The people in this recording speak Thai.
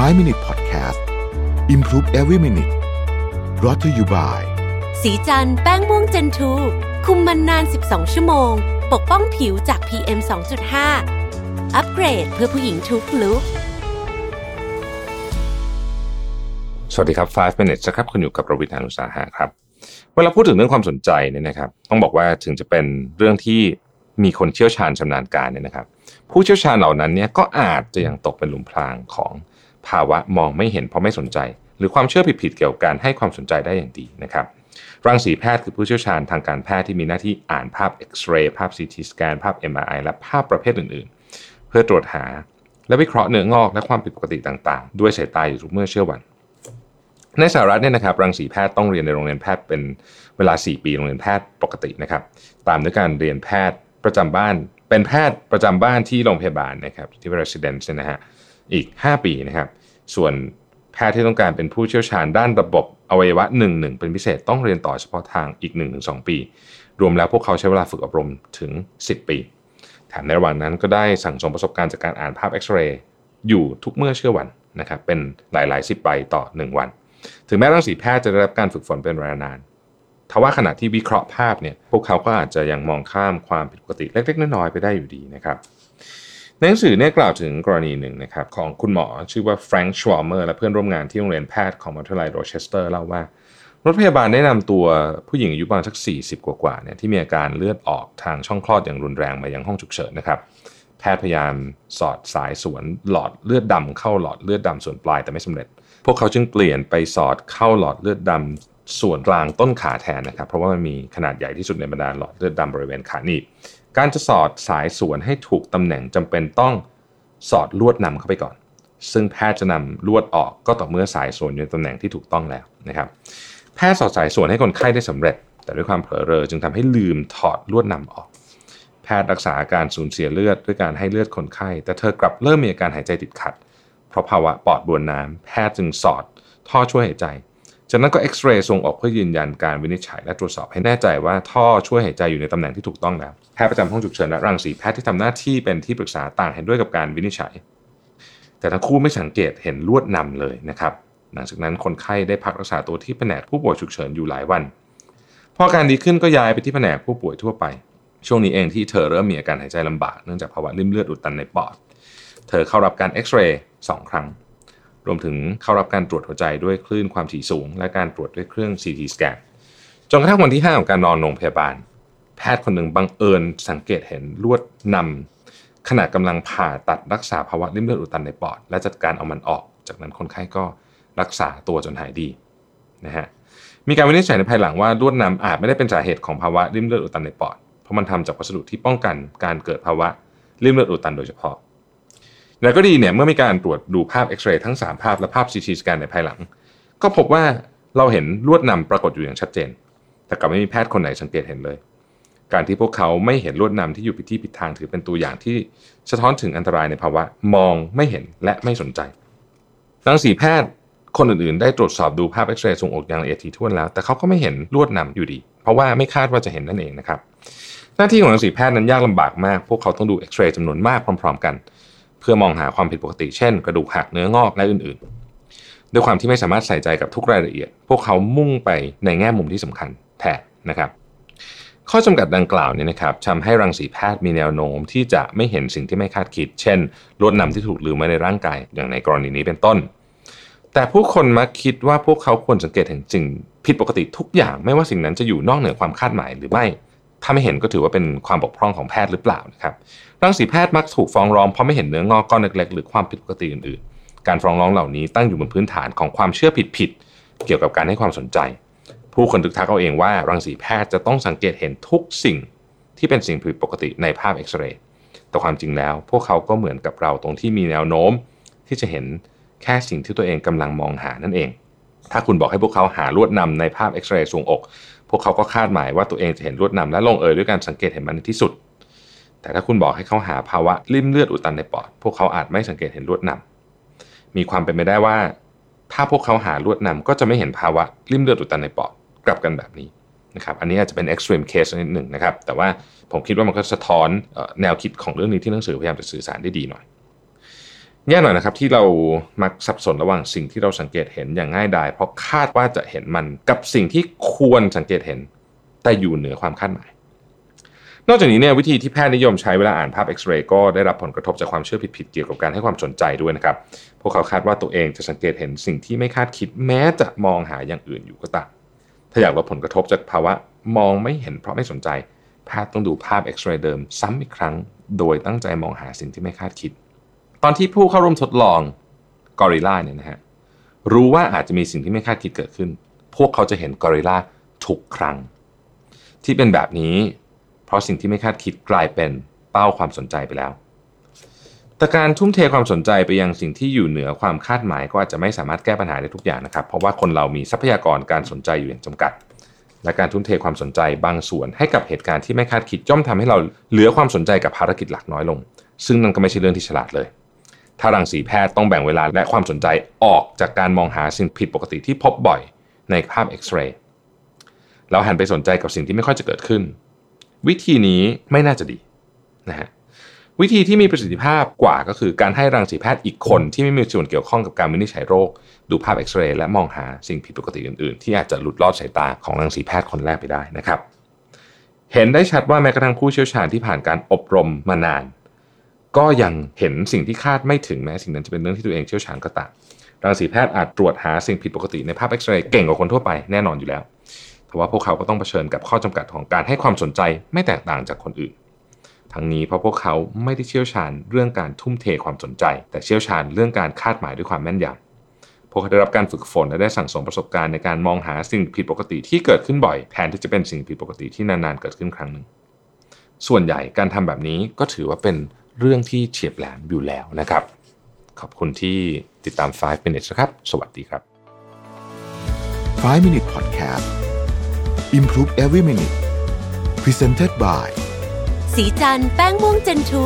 5 Minute Podcast Improve Every Minute brought to you by สีจันแป้งม่วงเจนทูคุมมันนาน 12 ชั่วโมง ปกป้องผิวจาก PM 2.5 อัปเกรดเพื่อผู้หญิงทุกลุกสวัสดีครับ 5 minutes นะครับคุณอยู่กับประวิทยานุสาหะครับ เวลาพูดถึงเรื่องความสนใจเนี่ยนะครับ ต้องบอกว่าถึงจะเป็นเรื่องที่มีคนเชี่ยวชาญชำนาญการเนี่ยนะครับ ผู้เชี่ยวชาญเหล่านั้นเนี่ยก็อาจจะยังตกเป็นหลุมพรางของ ภาวะมองไม่เห็นเพราะไม่สนใจ หรือความเชื่อผิดๆเกี่ยวกับการให้ความสนใจได้อย่างดีนะครับรังสีแพทย์คือผู้เชี่ยวชาญทางการแพทย์ที่มีหน้าที่อ่านภาพเอ็กซเรย์ภาพ CT สแกนภาพ MRI และภาพประเภทอื่นๆ เพื่อตรวจหาและวิเคราะห์เนื้องอกและความผิดปกติต่างๆ ด้วยสายตาอยู่ทุกเมื่อเชื่อวัน ในสหรัฐเนี่ยนะครับรังสีแพทย์ต้องเรียนในโรงเรียนแพทย์เป็นเวลา 4 ปีโรงเรียนแพทย์ปกตินะครับตามด้วยการเรียนแพทย์ประจำบ้าน เป็นแพทย์ประจำบ้านที่โรงพยาบาลนะครับที่ residence เนี่นะฮะ อีก 5 ปีนะครับ ส่วนแพทย์ที่ต้องการเป็นผู้เชี่ยวชาญด้านระบบอวัยวะ 1 1 เป็นพิเศษต้องเรียนต่อเฉพาะทางอีก 1-2 ปี รวมแล้วพวกเขาใช้เวลาฝึกอบรมถึง 10 ปีแถมในระหว่างนั้นก็ได้สั่งสมประสบการณ์จากการอ่านภาพเอ็กซเรย์อยู่ทุกเมื่อเชื่อวันนะครับเป็นหลายๆ10ใบต่อ 1 วัน ถึงแม้รังสีแพทย์จะได้รับการฝึกฝนเป็นเวลานานทว่าขณะที่วิเคราะห์ภาพเนี่ยพวกเขาก็อาจจะยังมองข้ามความผิดปกติเล็กๆน้อยๆไปได้อยู่ดีนะครับ ในหนังสือเนี่ยกล่าวถึงกรณีหนึ่งนะครับของคุณหมอชื่อว่าแฟรงค์ชวอร์เมอร์และเพื่อนร่วมงานที่โรงเรียนแพทย์ของมหาวิทยาลัยโรเชสเตอร์เล่าว่ารถพยาบาลได้นำตัวผู้หญิงอายุประมาณสัก 40 กว่าๆเนี่ยที่มีอาการเลือดออกทางช่องคลอดอย่างรุนแรงมายังห้องฉุกเฉินนะครับแพทย์พยายามสอดสายสวนหลอดเลือดดำเข้าหลอดเลือดดำส่วนปลายแต่ไม่สำเร็จ พวกเขาจึงเปลี่ยนไปสอดเข้าหลอดเลือดดำส่วนกลางต้นขาแทนนะครับ เพราะว่ามันมีขนาดใหญ่ที่สุดในบรรดาหลอดเลือดดำบริเวณขาหนีบ การจะสอดสายสวนให้ถูกตำแหน่งจำเป็นต้องสอดลวดนำเข้าไปก่อน ซึ่งแพทย์จะนำลวดออกก็ต่อเมื่อสายสวนอยู่ในตำแหน่งที่ถูกต้องแล้วนะครับ แพทย์สอดสายสวนให้คนไข้ได้สำเร็จ แต่ด้วยความเผลอเรอจึงทำให้ลืมถอดลวดนำออก แพทย์รักษาอาการสูญเสียเลือดด้วยการให้เลือดคนไข้ แต่เธอกลับเริ่มมีอาการหายใจติดขัด เพราะภาวะปอดบวมน้ำแพทย์จึงสอดท่อช่วยหายใจ จากนั้นก็เอ็กซเรย์ทรงอกเพื่อยืนยันการวินิจฉัยและตรวจสอบให้แน่ใจว่าท่อช่วยหายใจอยู่ในตำแหน่งที่ถูกต้องแล้วแพทย์ประจำห้องฉุกเฉินและรังสีแพทย์ที่ทำหน้าที่เป็นที่ปรึกษาต่างเห็นด้วยกับการวินิจฉัย แต่ทั้งคู่ไม่สังเกตเห็นลวดนำเลยนะครับหลังจากนั้นคนไข้ได้พักรักษาตัวที่แผนกผู้ป่วยฉุกเฉินอยู่หลายวันพออาการดีขึ้นก็ย้ายไปที่แผนกผู้ป่วยทั่วไป ช่วงนี้เองที่เธอเริ่มมีอาการหายใจลำบากเนื่องจากภาวะริ่มเลือดอุดตันในปอด เธอเข้ารับการเอ็กซเรย์สองครั้ง รวมถึงเข้ารับการตรวจหัวใจด้วยคลื่นความถี่สูง และการตรวจด้วยเครื่อง CT สแกนจนกระทั่งวันที่ 5 ของการนอนโรงพยาบาล แพทย์คนหนึ่งบังเอิญสังเกตเห็นลวดนำขณะกำลังผ่าตัดรักษาภาวะริ่มเลือดอุดตันในปอด และจัดการเอามันออก จากนั้นคนไข้ก็รักษาตัวจนหายดีนะฮะมีการวินิจฉัยในภายหลังว่าลวดนำอาจไม่ได้เป็นสาเหตุของภาวะริ่มเลือดอุดตันในปอด เพราะมันทำจากวัสดุที่ป้องกันการเกิดภาวะริ่มเลือดอุดตันโดยเฉพาะ แล้วก็ดีเนี่ยเมื่อมีการตรวจดูภาพเอ็กซเรย์ทั้ง 3 ภาพและภาพ CT สแกนในภายหลัง ก็พบว่าเราเห็นลวดนำปรากฏอยู่อย่างชัดเจน แต่กลับไม่มีแพทย์คนไหนสังเกตเห็นเลย การที่พวกเขาไม่เห็นลวดนำที่อยู่ผิดที่ผิดทางถือเป็นตัวอย่างที่สะท้อนถึงอันตรายในภาวะ มองไม่เห็นและไม่สนใจรังสีแพทย์คนอื่นๆ ได้ตรวจสอบดูภาพเอ็กซเรย์ทรงอกอย่างละเอียดถี่ถ้วนแล้ว แต่เขาก็ไม่เห็นลวดนำอยู่ดี เพราะว่าไม่คาดว่าจะเห็นนั่นเองนะครับ หน้าที่ของรังสีแพทย์นั้นยากลำบากมาก พวกเขาต้องดูเอ็กซเรย์จำนวนมากพร้อม ๆ กัน เพื่อมองหาความผิดปกติ เช่น กระดูกหักเนื้องอกและอื่นๆ ด้วยความที่ไม่สามารถใส่ใจกับทุกรายละเอียด พวกเขามุ่งไปในแง่มุมที่สำคัญแทนนะครับ ข้อจำกัดดังกล่าวเนี่ยนะครับทำให้รังสีแพทย์มีแนวโน้มที่จะไม่เห็นสิ่งที่ไม่คาดคิด เช่นลวดนำที่ถูกลืมไว้ในร่างกายอย่างในกรณีนี้เป็นต้น แต่ผู้คนมักคิดว่าพวกเขาควรสังเกตเห็นสิ่งผิดปกติทุกอย่างไม่ว่าสิ่งนั้นจะอยู่นอกเหนือความคาดหมายหรือไม่ ถ้าไม่เห็นก็ถือว่าเป็นความบกพร่องของแพทย์หรือเปล่านะครับรังสีแพทย์มักถูกฟ้องร้องเพราะไม่เห็นเนื้องอกก้อนเล็กๆหรือความผิดปกติอื่นๆ การฟ้องร้องเหล่านี้ตั้งอยู่บนพื้นฐานของความเชื่อผิดๆเกี่ยวกับการให้ความสนใจ ผู้คนทึกทักเอาเองว่า รังสีแพทย์จะต้องสังเกตเห็นทุกสิ่งที่เป็นสิ่งผิดปกติในภาพเอ็กซเรย์แต่ความจริงแล้ว พวกเขาก็เหมือนกับเราตรงที่มีแนวโน้ม ที่จะเห็นแค่สิ่งที่ตัวเองกำลังมองหานั่นเอง ถ้าคุณบอกให้พวกเขาหาลวดนำในภาพเอ็กซเรย์ทรวงอก พวกเขาก็คาดหมายว่าตัวเองจะเห็นลวดนำและลงเอยด้วยการสังเกตเห็นมันในที่สุด แต่ถ้าคุณบอกให้เขาหาภาวะริ่มเลือดอุดตันในปอด พวกเขาอาจไม่สังเกตเห็นลวดนำมีความเป็นไปได้ว่า ถ้าพวกเขาหาลวดนำก็จะไม่เห็นภาวะริ่มเลือดอุดตันในปอดกลับกันแบบนี้นะครับอันนี้อาจจะเป็น extreme case นิดหนึ่งนะครับ แต่ว่าผมคิดว่ามันก็สะท้อนแนวคิดของเรื่องนี้ที่หนังสือพยายามจะสื่อสารได้ดีหน่อย แย่หน่อยนะครับที่เรามักสับสนระหว่างสิ่งที่เราสังเกตเห็นอย่างง่ายดายเพราะคาดว่าจะเห็นมันกับสิ่งที่ควรสังเกตเห็น แต่อยู่เหนือความคาดหมาย นอกจากนี้เนี่ยวิธีที่แพทย์นิยมใช้เวลาอ่านภาพเอ็กซเรย์ก็ได้รับผลกระทบจากความเชื่อผิดๆเกี่ยวกับการให้ความสนใจด้วยนะครับ พวกเขาคาดว่าตัวเองจะสังเกตเห็นสิ่งที่ไม่คาดคิดแม้จะมองหาอย่างอื่นอยู่ก็ตามถ้าอยากลดผลกระทบจากภาวะมองไม่เห็นเพราะไม่สนใจแพทย์ต้องดูภาพเอ็กซเรย์เดิมซ้ำอีกครั้ง โดยตั้งใจมองหาสิ่งที่ไม่คาดคิด ตอนที่ผู้เข้าร่วมทดลองกอริลลาเนี่ยนะฮะรู้ว่าอาจจะมีสิ่งที่ไม่คาดคิดเกิดขึ้น พวกเขาจะเห็นกอริลลาทุกครั้ง ที่เป็นแบบนี้ เพราะสิ่งที่ไม่คาดคิดกลายเป็นเป้าความสนใจไปแล้ว แต่การทุ่มเทความสนใจไปยังสิ่งที่อยู่เหนือความคาดหมายก็อาจจะไม่สามารถแก้ปัญหาได้ทุกอย่างนะครับ เพราะว่าคนเรามีทรัพยากรการสนใจอยู่อย่างจำกัด และการทุ่มเทความสนใจบางส่วนให้กับเหตุการณ์ที่ไม่คาดคิดย่อมทำให้เราเหลือความสนใจกับภารกิจหลักน้อยลง ซึ่งนั่นก็ไม่ใช่เรื่องที่ฉลาดเลย ถ้ารังสีแพทย์ต้องแบ่งเวลาและความสนใจออกจากการมองหาสิ่งผิดปกติที่พบบ่อยในภาพเอ็กซเรย์แล้วหันไปสนใจกับสิ่งที่ไม่ค่อยจะเกิดขึ้น วิธีนี้ไม่น่าจะดีนะฮะวิธีที่มีประสิทธิภาพกว่าก็คือการให้รังสีแพทย์อีกคนที่ไม่มีส่วนเกี่ยวข้องกับการวินิจฉัยโรค ดูภาพเอ็กซเรย์และมองหาสิ่งผิดปกติอื่นๆ ที่อาจจะหลุดลอดสายตาของรังสีแพทย์คนแรกไปได้นะครับ เห็นได้ชัดว่าแม้กระทั่งผู้เชี่ยวชาญที่ผ่านการอบรมมานาน ก็ยังเห็นสิ่งที่คาดไม่ถึงแม้สิ่งนั้นจะเป็นเรื่องที่ตัวเองเชี่ยวชาญก็ตามรังสีแพทย์อาจตรวจหาสิ่งผิดปกติในภาพเอ็กซเรย์เก่งกว่าคนทั่วไปแน่นอนอยู่แล้ว แต่ว่าพวกเขาก็ต้องเผชิญกับข้อจำกัดของการให้ความสนใจไม่แตกต่างจากคนอื่น ทั้งนี้เพราะพวกเขาไม่ได้เชี่ยวชาญเรื่องการทุ่มเทความสนใจ แต่เชี่ยวชาญเรื่องการคาดหมายด้วยความแม่นยำพวกเขาได้รับการฝึกฝนและได้สั่งสมประสบการณ์ในการมองหาสิ่งผิดปกติที่เกิดขึ้นบ่อยแทนที่จะเป็นสิ่งผิดปกติที่นานๆเกิดขึ้นครั้งหนึ่งส่วนใหญ่การทำแบบนี้ก็ถือว่าเป็น เรื่องที่เฉียบแหลมอยู่แล้วนะครับ ขอบคุณที่ติดตาม 5 minutes นะครับ สวัสดีครับ 5 Minute Podcast Improve Every Minute Presented by สีจันแป้งม่วงเจนทู